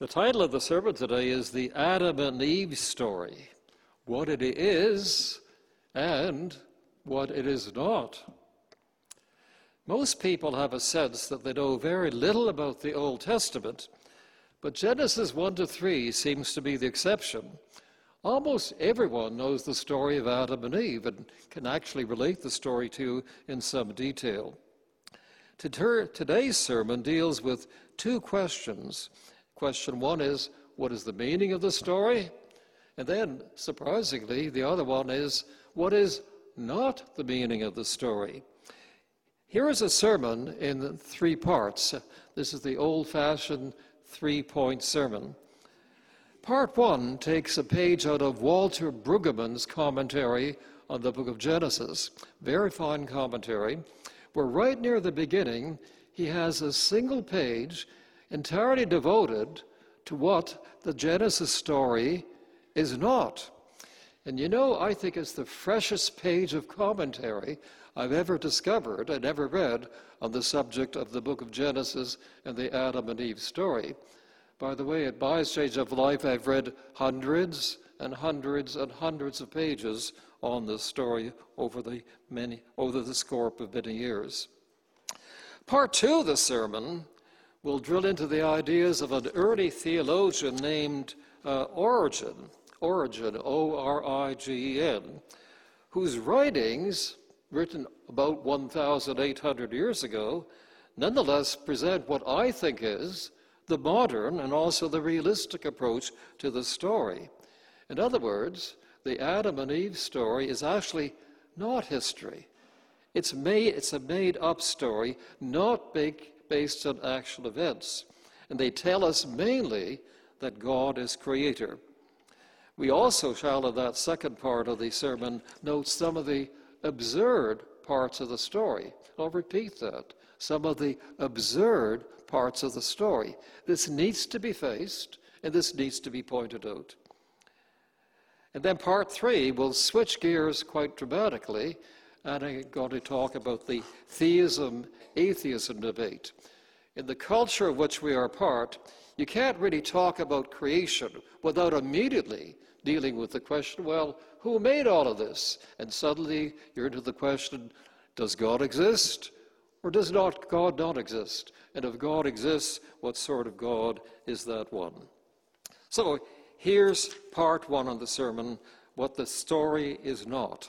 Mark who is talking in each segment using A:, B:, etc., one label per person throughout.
A: The title of the sermon today is The Adam and Eve Story What it is and what it is not. Most people have a sense that they know very little about the Old Testament, but Genesis 1 to 3 seems to be the exception. Almost everyone knows the story of Adam and Eve and can actually relate the story to in some detail. Today's sermon deals with two questions Question one is, what is the meaning of the story? And then, surprisingly, the other one is, what is not the meaning of the story? Here is a sermon in three parts. This is the old fashioned three point sermon. Part one takes a page out of Walter Brueggemann's commentary on the book of Genesis. Very fine commentary, where right near the beginning, he has a single page entirely devoted to what the Genesis story is not. And you know, I think it's the freshest page of commentary I've ever discovered and ever read on the subject of the book of Genesis and the Adam and Eve story. By the way, at my stage of life, I've read hundreds and hundreds and hundreds of pages on this story over the many over the scope of many years. Part two of the sermon we'll drill into the ideas of an early theologian named uh, Origen, Origen, O R I G E N, whose writings, written about 1,800 years ago, nonetheless present what I think is the modern and also the realistic approach to the story. In other words, the Adam and Eve story is actually not history. It's, made, it's a made up story, not big, based on actual events. And they tell us mainly that God is creator. We also shall, in that second part of the sermon, note some of the absurd parts of the story. I'll repeat that. Some of the absurd parts of the story. This needs to be faced, and this needs to be pointed out. And then part three, we'll switch gears quite dramatically, and I'm going to talk about the theism atheism debate. In the culture of which we are part, you can't really talk about creation without immediately dealing with the question well, who made all of this? And suddenly you're into the question does God exist or does not God not exist? And if God exists, what sort of God is that one? So here's part one of the sermon what the story is not.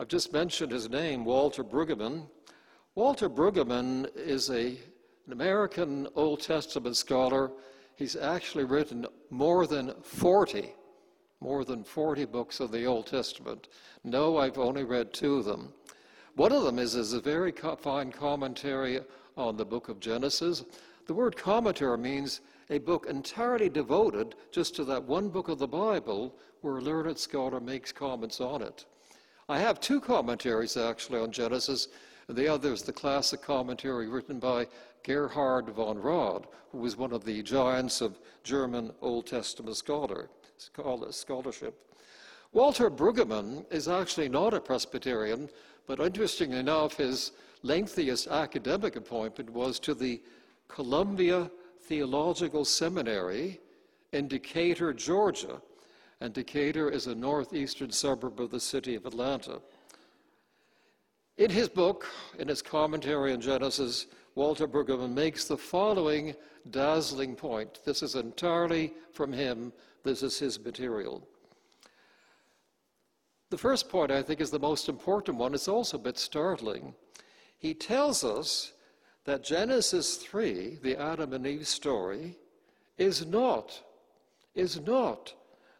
A: I've just mentioned his name, Walter Brueggemann. Walter Brueggemann is a, an American Old Testament scholar. He's actually written more than 40, more than 40 books of the Old Testament. No, I've only read two of them. One of them is, is a very fine commentary on the book of Genesis. The word commentary means a book entirely devoted just to that one book of the Bible where a learned scholar makes comments on it. I have two commentaries actually on Genesis. The other is the classic commentary written by Gerhard von Rad, who was one of the giants of German Old Testament scholar, scholarship. Walter Brueggemann is actually not a Presbyterian, but interestingly enough, his lengthiest academic appointment was to the Columbia Theological Seminary in Decatur, Georgia. And Decatur is a northeastern suburb of the city of Atlanta. In his book, in his commentary on Genesis, Walter Brueggemann makes the following dazzling point. This is entirely from him, this is his material. The first point, I think, is the most important one. It's also a bit startling. He tells us that Genesis 3, the Adam and Eve story, is not, is not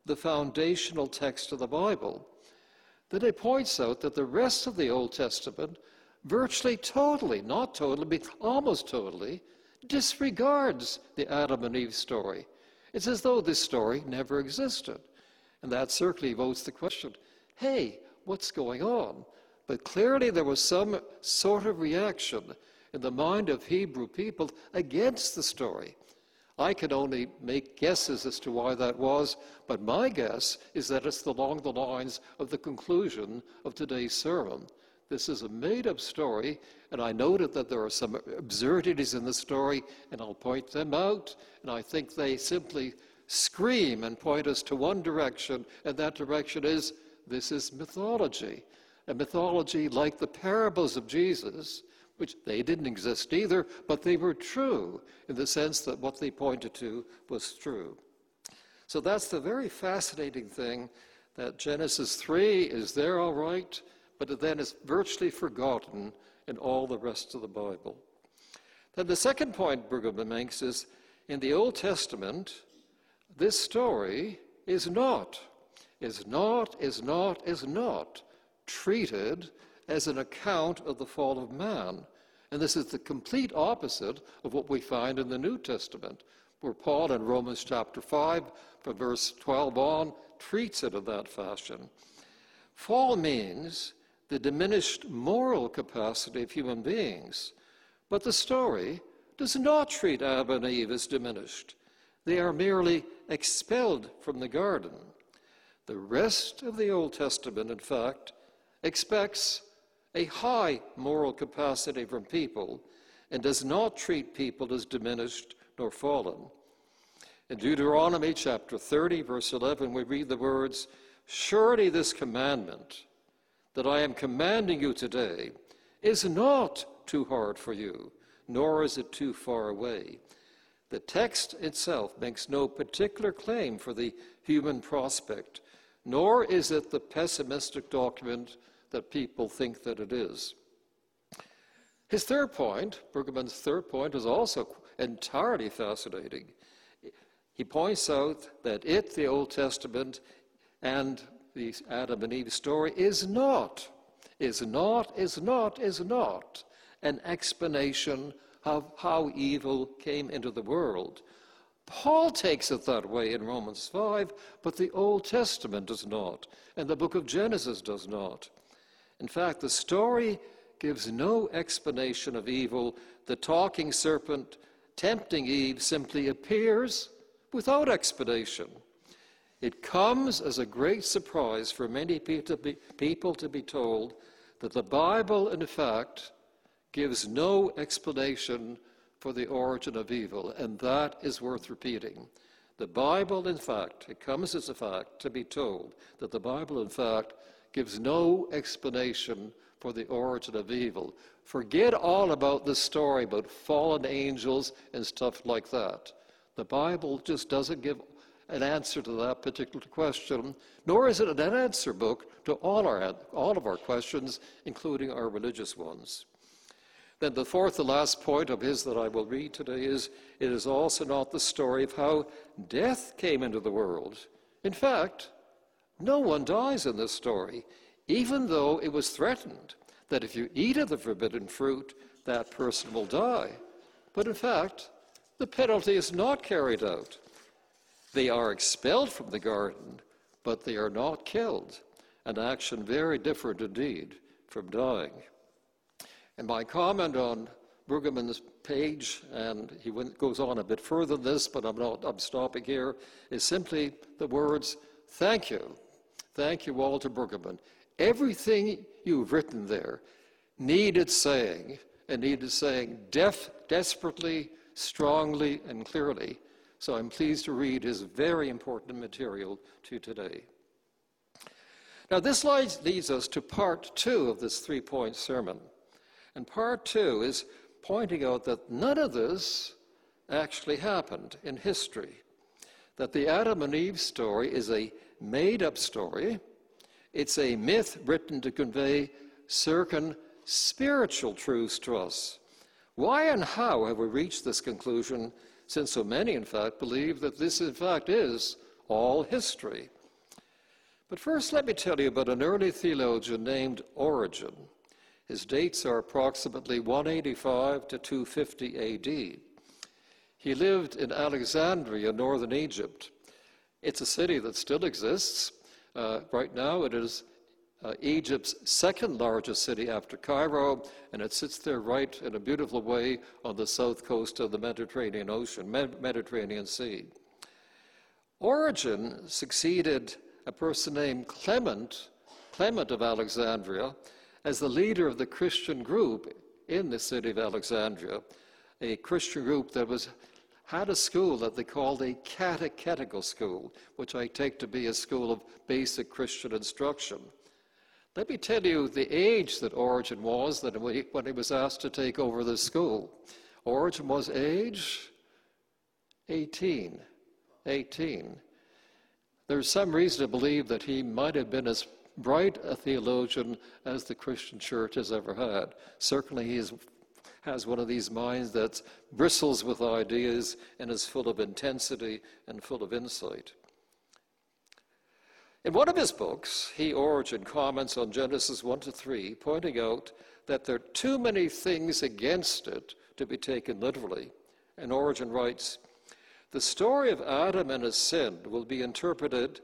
A: the foundational text of the Bible then it points out that the rest of the Old Testament virtually totally, not totally, but almost totally, disregards the Adam and Eve story. It's as though this story never existed. And that certainly votes the question hey, what's going on? But clearly there was some sort of reaction in the mind of Hebrew people against the story. I can only make guesses as to why that was, but my guess is that it's along the lines of the conclusion of today's sermon This is a made up story, and I noted that there are some absurdities in the story, and I'll point them out, and I think they simply scream and point us to one direction, and that direction is this is mythology. A mythology like the parables of Jesus, which they didn't exist either, but they were true in the sense that what they pointed to was true. So that's the very fascinating thing that Genesis 3 is there all right, but then is virtually forgotten in all the rest of the Bible. Then the second point Brueggemann makes is in the Old Testament, this story is not, is not, is not, is not treated as an account of the fall of man. And this is the complete opposite of what we find in the New Testament, where Paul in Romans chapter 5, from verse 12 on, treats it in that fashion. Fall means the diminished moral capacity of human beings, but the story does not treat Adam and Eve as diminished. They are merely expelled from the garden. The rest of the Old Testament, in fact, expects a high moral capacity from people and does not treat people as diminished nor fallen. In Deuteronomy chapter 30, verse 11, we read the words Surely this commandment that I am commanding you today is not too hard for you, nor is it too far away. The text itself makes no particular claim for the human prospect, nor is it the pessimistic document that people think that it is. His third point, Brueggemann's third point, is also entirely fascinating. He points out that it, the Old Testament, and the Adam and Eve story is not, is not, is not, is not an explanation of how evil came into the world. Paul takes it that way in Romans 5, but the Old Testament does not, and the book of Genesis does not. In fact, the story gives no explanation of evil. The talking serpent tempting Eve simply appears without explanation. It comes as a great surprise for many people to be told that the Bible, in fact, gives no explanation for the origin of evil, and that is worth repeating. The Bible, in fact, it comes as a fact to be told that the Bible, in fact, gives no explanation for the origin of evil. Forget all about the story about fallen angels and stuff like that. The Bible just doesn't give an answer to that particular question, nor is it an answer book to all, our, all of our questions, including our religious ones. Then the fourth and last point of his that I will read today is it is also not the story of how death came into the world. In fact, no one dies in this story, even though it was threatened that if you eat of the forbidden fruit, that person will die. But in fact, the penalty is not carried out. They are expelled from the garden, but they are not killed, an action very different indeed from dying. And my comment on Brueggemann's page, and he goes on a bit further than this, but I'm not I'm stopping here, is simply the words, thank you. Thank you, Walter Brueggemann. Everything you've written there needed saying, and needed saying def- desperately, strongly, and clearly. So I'm pleased to read his very important material to today. Now, this leads us to part two of this three point sermon. And part two is pointing out that none of this actually happened in history. That the Adam and Eve story is a made up story, it's a myth written to convey certain spiritual truths to us. Why and how have we reached this conclusion since so many, in fact, believe that this, in fact, is all history? But first, let me tell you about an early theologian named Origen. His dates are approximately 185 to 250 AD. He lived in Alexandria, northern Egypt. It's a city that still exists. Uh, right now, it is uh, Egypt's second largest city after Cairo, and it sits there right in a beautiful way on the south coast of the Mediterranean Ocean, Med- Mediterranean Sea. Origen succeeded a person named Clement, Clement of Alexandria, as the leader of the Christian group in the city of Alexandria, a Christian group that was had a school that they called a catechetical school, which I take to be a school of basic Christian instruction. Let me tell you the age that Origen was when he was asked to take over this school. Origen was age 18. 18. There's some reason to believe that he might have been as bright a theologian as the Christian church has ever had. Certainly, he is, has one of these minds that bristles with ideas and is full of intensity and full of insight. In one of his books, he, Origen, comments on Genesis 1 to 3, pointing out that there are too many things against it to be taken literally. And Origen writes, the story of Adam and his sin will be interpreted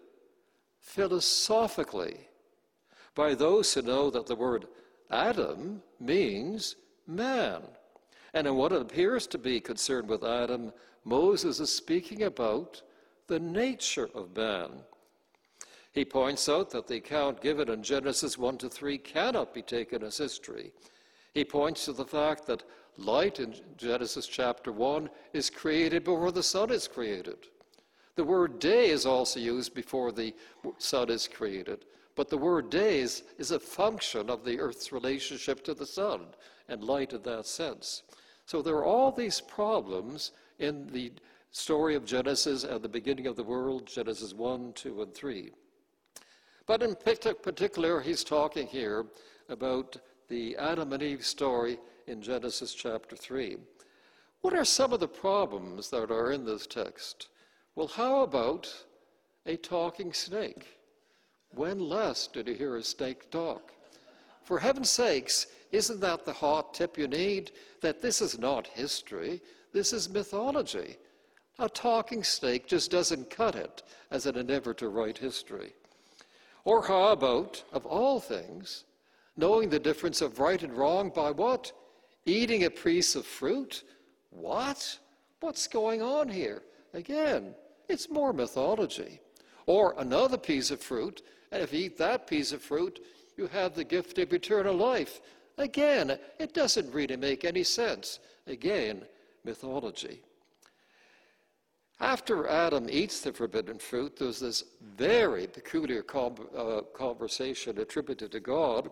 A: philosophically by those who know that the word Adam means man. And in what appears to be concerned with Adam, Moses is speaking about the nature of man. He points out that the account given in Genesis 1 to 3 cannot be taken as history. He points to the fact that light in Genesis chapter 1 is created before the sun is created. The word day is also used before the sun is created. But the word days is a function of the earth's relationship to the sun and light in that sense. So there are all these problems in the story of Genesis and the beginning of the world, Genesis 1, 2, and 3. But in particular, he's talking here about the Adam and Eve story in Genesis chapter 3. What are some of the problems that are in this text? Well, how about a talking snake? When last did you hear a snake talk? For heaven's sakes, isn't that the hot tip you need? That this is not history, this is mythology. A talking snake just doesn't cut it as an endeavor to write history. Or how about, of all things, knowing the difference of right and wrong by what? Eating a piece of fruit? What? What's going on here? Again, it's more mythology. Or another piece of fruit, and if you eat that piece of fruit, you have the gift of eternal life. Again, it doesn't really make any sense. Again, mythology. After Adam eats the forbidden fruit, there's this very peculiar com- uh, conversation attributed to God,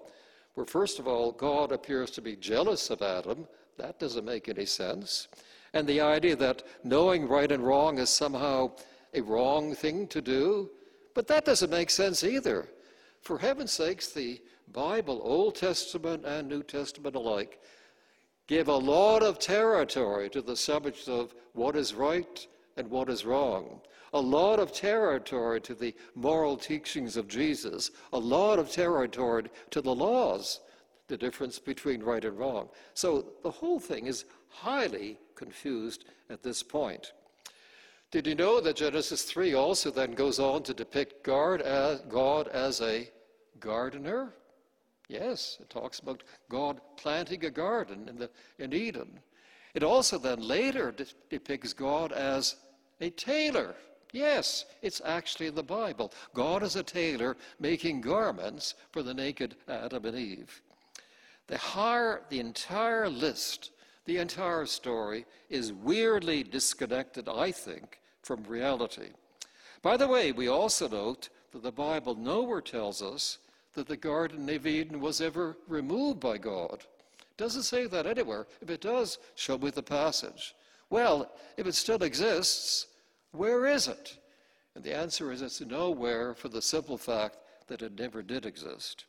A: where first of all, God appears to be jealous of Adam. That doesn't make any sense. And the idea that knowing right and wrong is somehow a wrong thing to do, but that doesn't make sense either. For heaven's sakes, the Bible, Old Testament and New Testament alike, give a lot of territory to the subject of what is right and what is wrong. A lot of territory to the moral teachings of Jesus. A lot of territory to the laws, the difference between right and wrong. So the whole thing is highly confused at this point. Did you know that Genesis 3 also then goes on to depict God as, a gardener? Yes, it talks about God planting a garden in, the, in Eden. It also then later de- depicts God as a tailor. Yes, it's actually in the Bible. God is a tailor making garments for the naked Adam and Eve. The, higher, the entire list, the entire story is weirdly disconnected, I think, from reality. By the way, we also note that the Bible nowhere tells us that the Garden of Eden was ever removed by God. It doesn't say that anywhere. If it does, show me the passage. Well, if it still exists, where is it? And the answer is it's nowhere for the simple fact that it never did exist.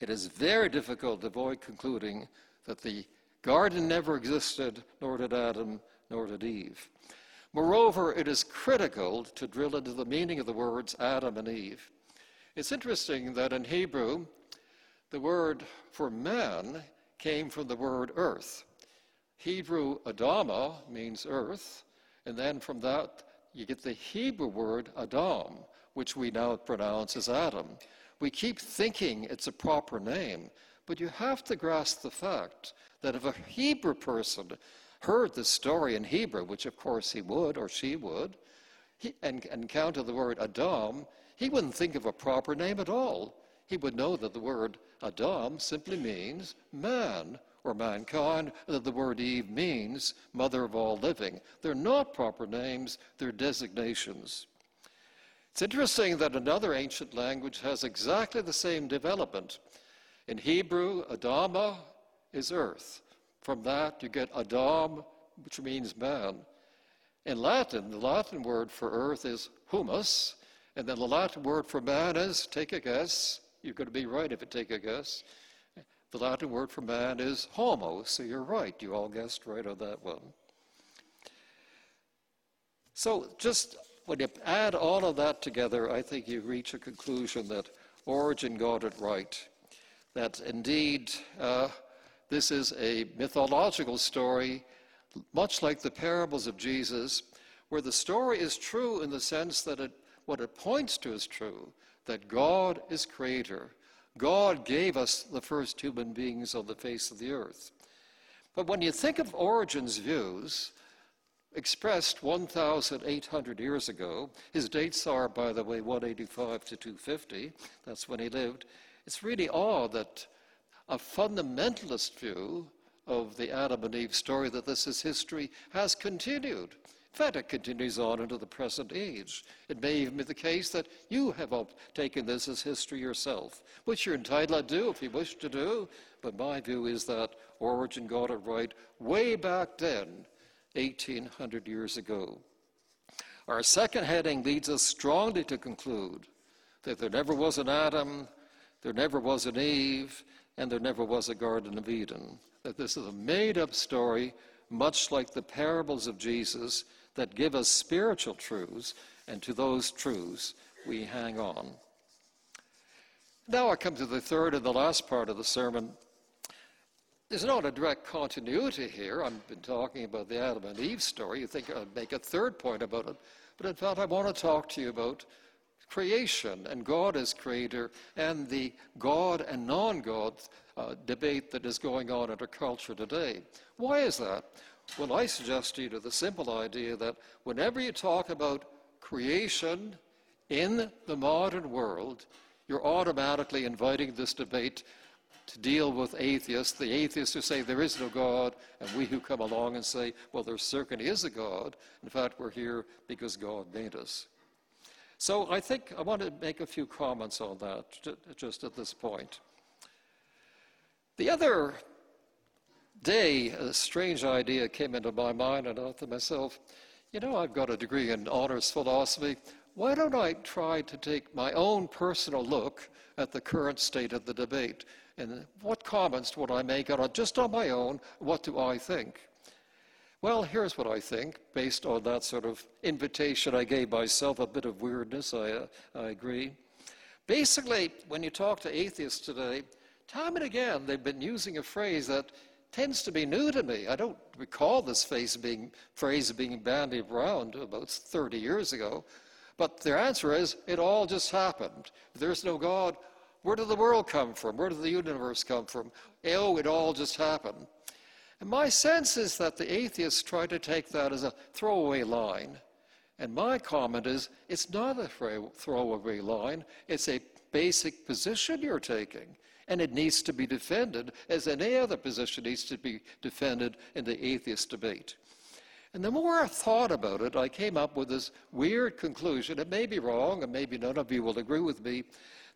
A: It is very difficult to avoid concluding that the garden never existed, nor did Adam, nor did Eve. Moreover, it is critical to drill into the meaning of the words Adam and Eve. It's interesting that in Hebrew, the word for man came from the word earth. Hebrew Adama means earth, and then from that you get the Hebrew word Adam, which we now pronounce as Adam. We keep thinking it's a proper name, but you have to grasp the fact that if a Hebrew person heard the story in Hebrew, which of course he would or she would, he, and encounter the word Adam, he wouldn't think of a proper name at all. he would know that the word Adam simply means man or mankind, that the word Eve means mother of all living. They're not proper names, they're designations. It's interesting that another ancient language has exactly the same development. In Hebrew, Adama is earth. From that, you get Adam, which means man. In Latin, the Latin word for earth is humus, and then the Latin word for man is, take a guess, you're going to be right if you take a guess. The Latin word for man is homo, so you're right. You all guessed right on that one. So just when you add all of that together, I think you reach a conclusion that Origen got it right. That indeed, uh, this is a mythological story, much like the parables of Jesus, where the story is true in the sense that it, what it points to is true, that God is creator. God gave us the first human beings on the face of the earth. But when you think of Origen's views, expressed 1,800 years ago, his dates are, by the way, 185 to 250, that's when he lived, it's really odd that a fundamentalist view of the Adam and Eve story, that this is history, has continued. In fact, it continues on into the present age. It may even be the case that you have taken this as history yourself, which you're entitled to do if you wish to do. But my view is that Origen got it right way back then, 1800 years ago. Our second heading leads us strongly to conclude that there never was an Adam, there never was an Eve, and there never was a Garden of Eden. That this is a made up story, much like the parables of Jesus that give us spiritual truths, and to those truths we hang on. Now I come to the third and the last part of the sermon. There's not a direct continuity here. I've been talking about the Adam and Eve story. You think I'd make a third point about it. But in fact, I want to talk to you about creation and God as creator and the God and non God uh, debate that is going on in our culture today. Why is that? Well, I suggest to you the simple idea that whenever you talk about creation in the modern world, you're automatically inviting this debate to deal with atheists, the atheists who say there is no God, and we who come along and say, well, there certainly is a God. In fact, we're here because God made us. So I think I want to make a few comments on that just at this point. The other day, a strange idea came into my mind, and I thought to myself, you know, I've got a degree in honors philosophy. Why don't I try to take my own personal look at the current state of the debate? And what comments would I make on it just on my own? What do I think? Well, here's what I think, based on that sort of invitation I gave myself, a bit of weirdness, I, uh, I agree. Basically, when you talk to atheists today, time and again they've been using a phrase that tends to be new to me. I don't recall this phrase being, phrase being bandied around about 30 years ago. But their answer is, it all just happened. If there's no God, where did the world come from? Where did the universe come from? Oh, it all just happened. And my sense is that the atheists try to take that as a throwaway line. And my comment is, it's not a throwaway line, it's a basic position you're taking and it needs to be defended as any other position needs to be defended in the atheist debate. And the more I thought about it, I came up with this weird conclusion. It may be wrong, and maybe none of you will agree with me,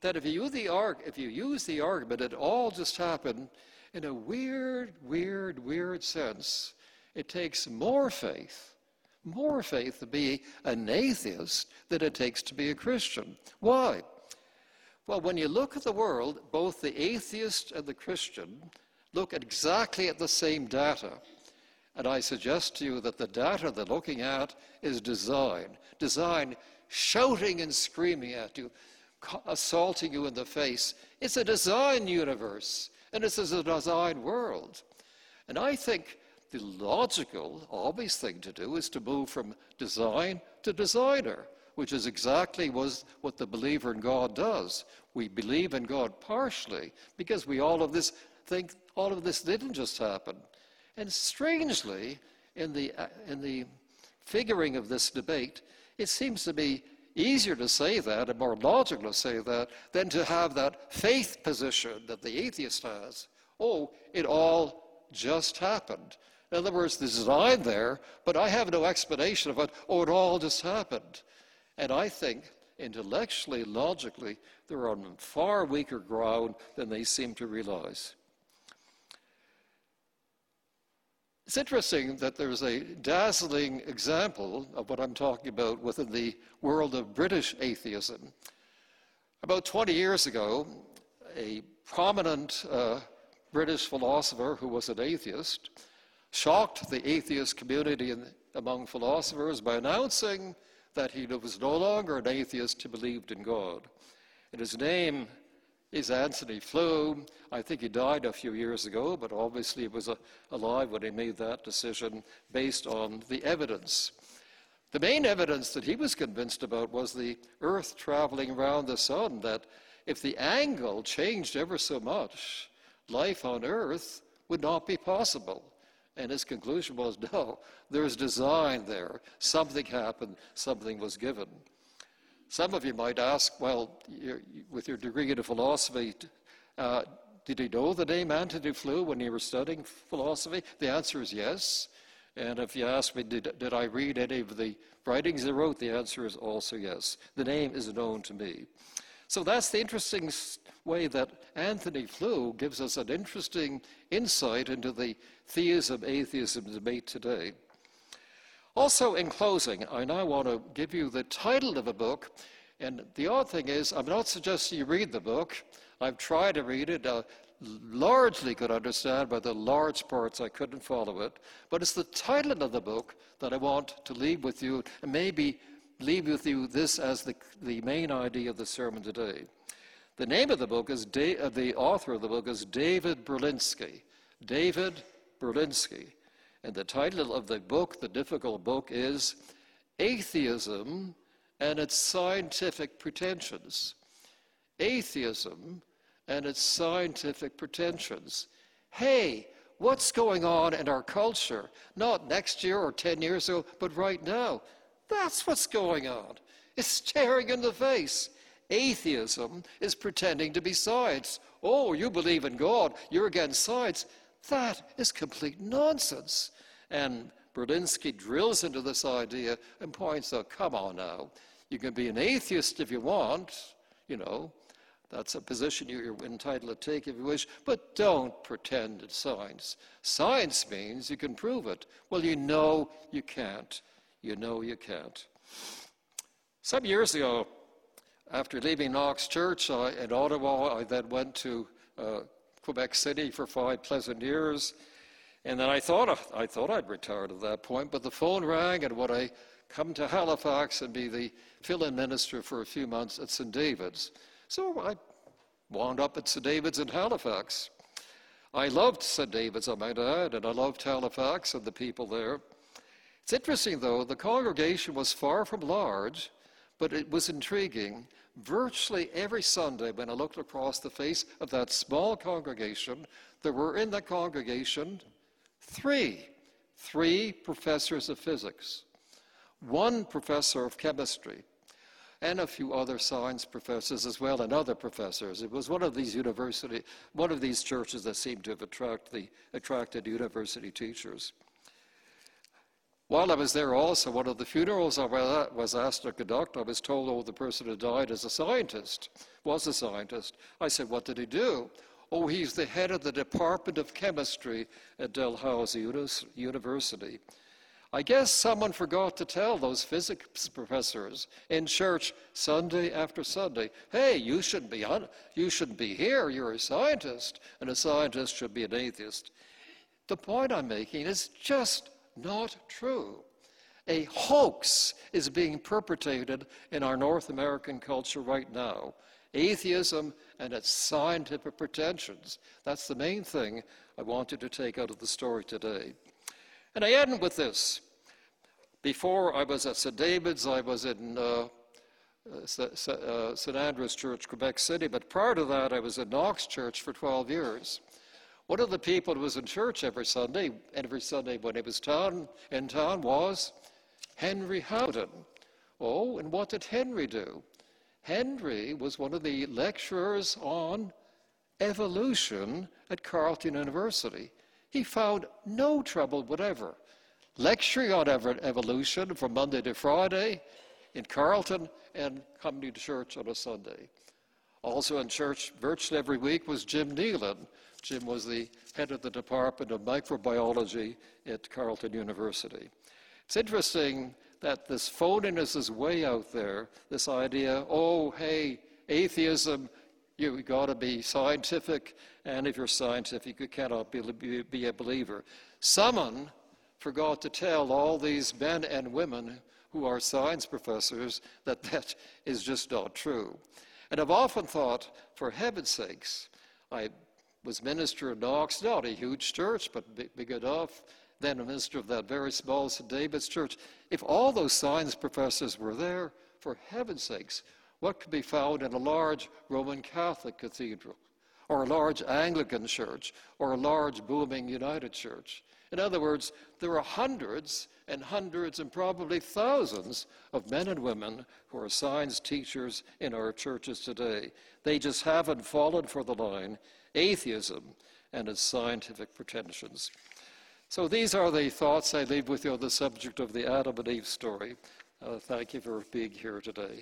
A: that if you use the, arg- if you use the argument, it all just happened in a weird, weird, weird sense. It takes more faith, more faith to be an atheist than it takes to be a Christian. Why? Well, when you look at the world, both the atheist and the Christian look exactly at the same data. And I suggest to you that the data they're looking at is design. Design shouting and screaming at you, assaulting you in the face. It's a design universe, and this is a design world. And I think the logical, obvious thing to do is to move from design to designer which is exactly what the believer in God does. We believe in God partially because we all of this think all of this didn't just happen. And strangely, in the, uh, in the figuring of this debate, it seems to be easier to say that and more logical to say that than to have that faith position that the atheist has. Oh, it all just happened. In other words, this there's design there, but I have no explanation of it. Oh, it all just happened. And I think intellectually, logically, they're on far weaker ground than they seem to realize. It's interesting that there's a dazzling example of what I'm talking about within the world of British atheism. About 20 years ago, a prominent uh, British philosopher who was an atheist shocked the atheist community in, among philosophers by announcing that he was no longer an atheist who believed in God. And his name is Antony Flew. I think he died a few years ago, but obviously he was alive when he made that decision based on the evidence. The main evidence that he was convinced about was the Earth traveling around the sun, that if the angle changed ever so much, life on Earth would not be possible. And his conclusion was no, there's design there. Something happened, something was given. Some of you might ask, well, with your degree in philosophy, uh, did you know the name Antony Flew when you were studying philosophy? The answer is yes. And if you ask me, did, did I read any of the writings he wrote, the answer is also yes. The name is known to me. So that's the interesting way that Antony Flew gives us an interesting insight into the theism atheism debate today. Also, in closing, I now want to give you the title of a book. And the odd thing is, I'm not suggesting you read the book. I've tried to read it. Uh, largely could understand, but the large parts I couldn't follow it. But it's the title of the book that I want to leave with you, and maybe leave with you this as the, the main idea of the sermon today. The name of the book is, da- uh, the author of the book is David Berlinski. David Berlinski. And the title of the book, the difficult book, is Atheism and Its Scientific Pretensions. Atheism and Its Scientific Pretensions. Hey, what's going on in our culture? Not next year or 10 years ago, but right now. That's what's going on. It's staring in the face. Atheism is pretending to be science. Oh, you believe in God, you're against science. That is complete nonsense. And Berlinski drills into this idea and points out come on now, you can be an atheist if you want, you know, that's a position you're entitled to take if you wish, but don't pretend it's science. Science means you can prove it. Well, you know you can't. You know you can't. Some years ago, after leaving Knox Church I, in Ottawa, I then went to uh, Quebec City for five pleasant years. And then I thought, I thought I'd retired at that point, but the phone rang, and would I come to Halifax and be the fill in minister for a few months at St. David's? So I wound up at St. David's in Halifax. I loved St. David's, I might add, and I loved Halifax and the people there. It's interesting, though, the congregation was far from large, but it was intriguing. Virtually every Sunday, when I looked across the face of that small congregation, there were in that congregation three, three professors of physics, one professor of chemistry, and a few other science professors as well, and other professors. It was one of these university, one of these churches that seemed to have attract the, attracted university teachers. While I was there also, one of the funerals I was asked to conduct, I was told, oh, the person who died is a scientist, was a scientist. I said, what did he do? Oh, he's the head of the Department of Chemistry at Dalhousie University. I guess someone forgot to tell those physics professors in church Sunday after Sunday, hey, you shouldn't be, on, you shouldn't be here, you're a scientist, and a scientist should be an atheist. The point I'm making is just not true. A hoax is being perpetrated in our North American culture right now. Atheism and its scientific pretensions. That's the main thing I wanted to take out of the story today. And I end with this. Before I was at St. David's, I was in uh, St. Uh, Andrew's Church, Quebec City, but prior to that, I was at Knox Church for 12 years. One of the people who was in church every Sunday, every Sunday when he was town, in town, was Henry Howden. Oh, and what did Henry do? Henry was one of the lecturers on evolution at Carleton University. He found no trouble whatever lecturing on evolution from Monday to Friday in Carleton and coming to church on a Sunday. Also in church virtually every week was Jim Nealon. Jim was the head of the Department of Microbiology at Carleton University. It's interesting that this phoniness is way out there, this idea, oh, hey, atheism—you've got to be scientific, and if you're scientific, you cannot be, be a believer. Someone forgot to tell all these men and women who are science professors that that is just not true. And I've often thought, for heaven's sakes, I was minister of Knox, not a huge church, but big enough, then a minister of that very small St. David's church. If all those science professors were there, for heaven's sakes, what could be found in a large Roman Catholic cathedral, or a large Anglican church, or a large booming United church? In other words, there are hundreds and hundreds and probably thousands of men and women who are science teachers in our churches today. They just haven't fallen for the line atheism and its scientific pretensions. So these are the thoughts I leave with you on the subject of the Adam and Eve story. Uh, thank you for being here today.